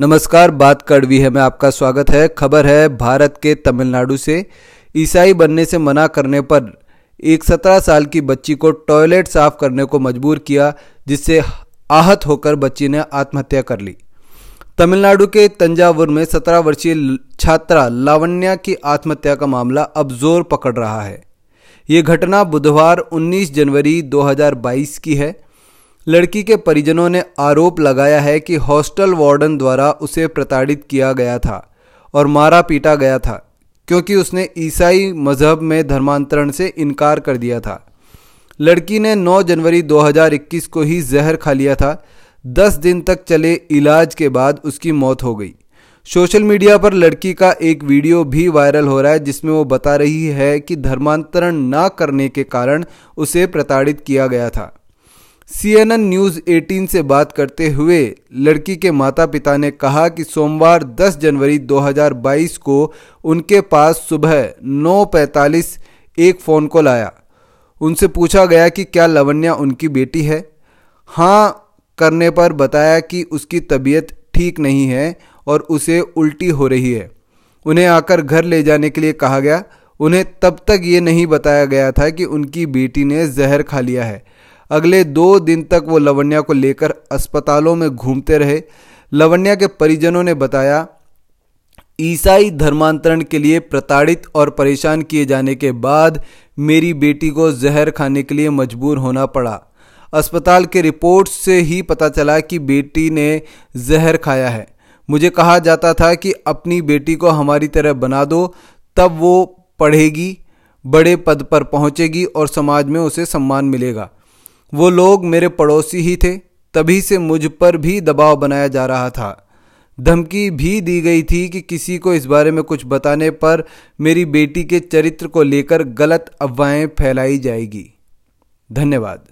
नमस्कार, बात कड़वी है, मैं आपका स्वागत है। खबर है, भारत के तमिलनाडु से ईसाई बनने से मना करने पर एक सत्रह साल की बच्ची को टॉयलेट साफ़ करने को मजबूर किया, जिससे आहत होकर बच्ची ने आत्महत्या कर ली। तमिलनाडु के तंजावुर में सत्रह वर्षीय छात्रा लावण्या की आत्महत्या का मामला अब ज़ोर पकड़ रहा है। ये घटना बुधवार 19 जनवरी 2022 की है। लड़की के परिजनों ने आरोप लगाया है कि हॉस्टल वार्डन द्वारा उसे प्रताड़ित किया गया था और मारा पीटा गया था, क्योंकि उसने ईसाई मज़हब में धर्मांतरण से इनकार कर दिया था। लड़की ने 9 जनवरी 2021 को ही जहर खा लिया था। 10 दिन तक चले इलाज के बाद उसकी मौत हो गई। सोशल मीडिया पर लड़की का एक वीडियो भी वायरल हो रहा है, जिसमें वो बता रही है कि धर्मांतरण न करने के कारण उसे प्रताड़ित किया गया था। सीएनएन न्यूज़ 18 से बात करते हुए लड़की के माता पिता ने कहा कि सोमवार 10 जनवरी 2022 को उनके पास सुबह 9:45 एक फ़ोन कॉल आया। उनसे पूछा गया कि क्या लवन्या उनकी बेटी है? हाँ करने पर बताया कि उसकी तबीयत ठीक नहीं है और उसे उल्टी हो रही है। उन्हें आकर घर ले जाने के लिए कहा गया। उन्हें तब तक ये नहीं बताया गया था कि उनकी बेटी ने जहर खा लिया है। अगले दो दिन तक वो लवण्या को लेकर अस्पतालों में घूमते रहे। लवण्या के परिजनों ने बताया, ईसाई धर्मांतरण के लिए प्रताड़ित और परेशान किए जाने के बाद मेरी बेटी को जहर खाने के लिए मजबूर होना पड़ा। अस्पताल के रिपोर्ट से ही पता चला कि बेटी ने जहर खाया है। मुझे कहा जाता था कि अपनी बेटी को हमारी तरह बना दो, तब वो पढ़ेगी, बड़े पद पर पहुंचेगी और समाज में उसे सम्मान मिलेगा। वो लोग मेरे पड़ोसी ही थे, तभी से मुझ पर भी दबाव बनाया जा रहा था। धमकी भी दी गई थी कि किसी को इस बारे में कुछ बताने पर मेरी बेटी के चरित्र को लेकर गलत अफवाहें फैलाई जाएगी। धन्यवाद।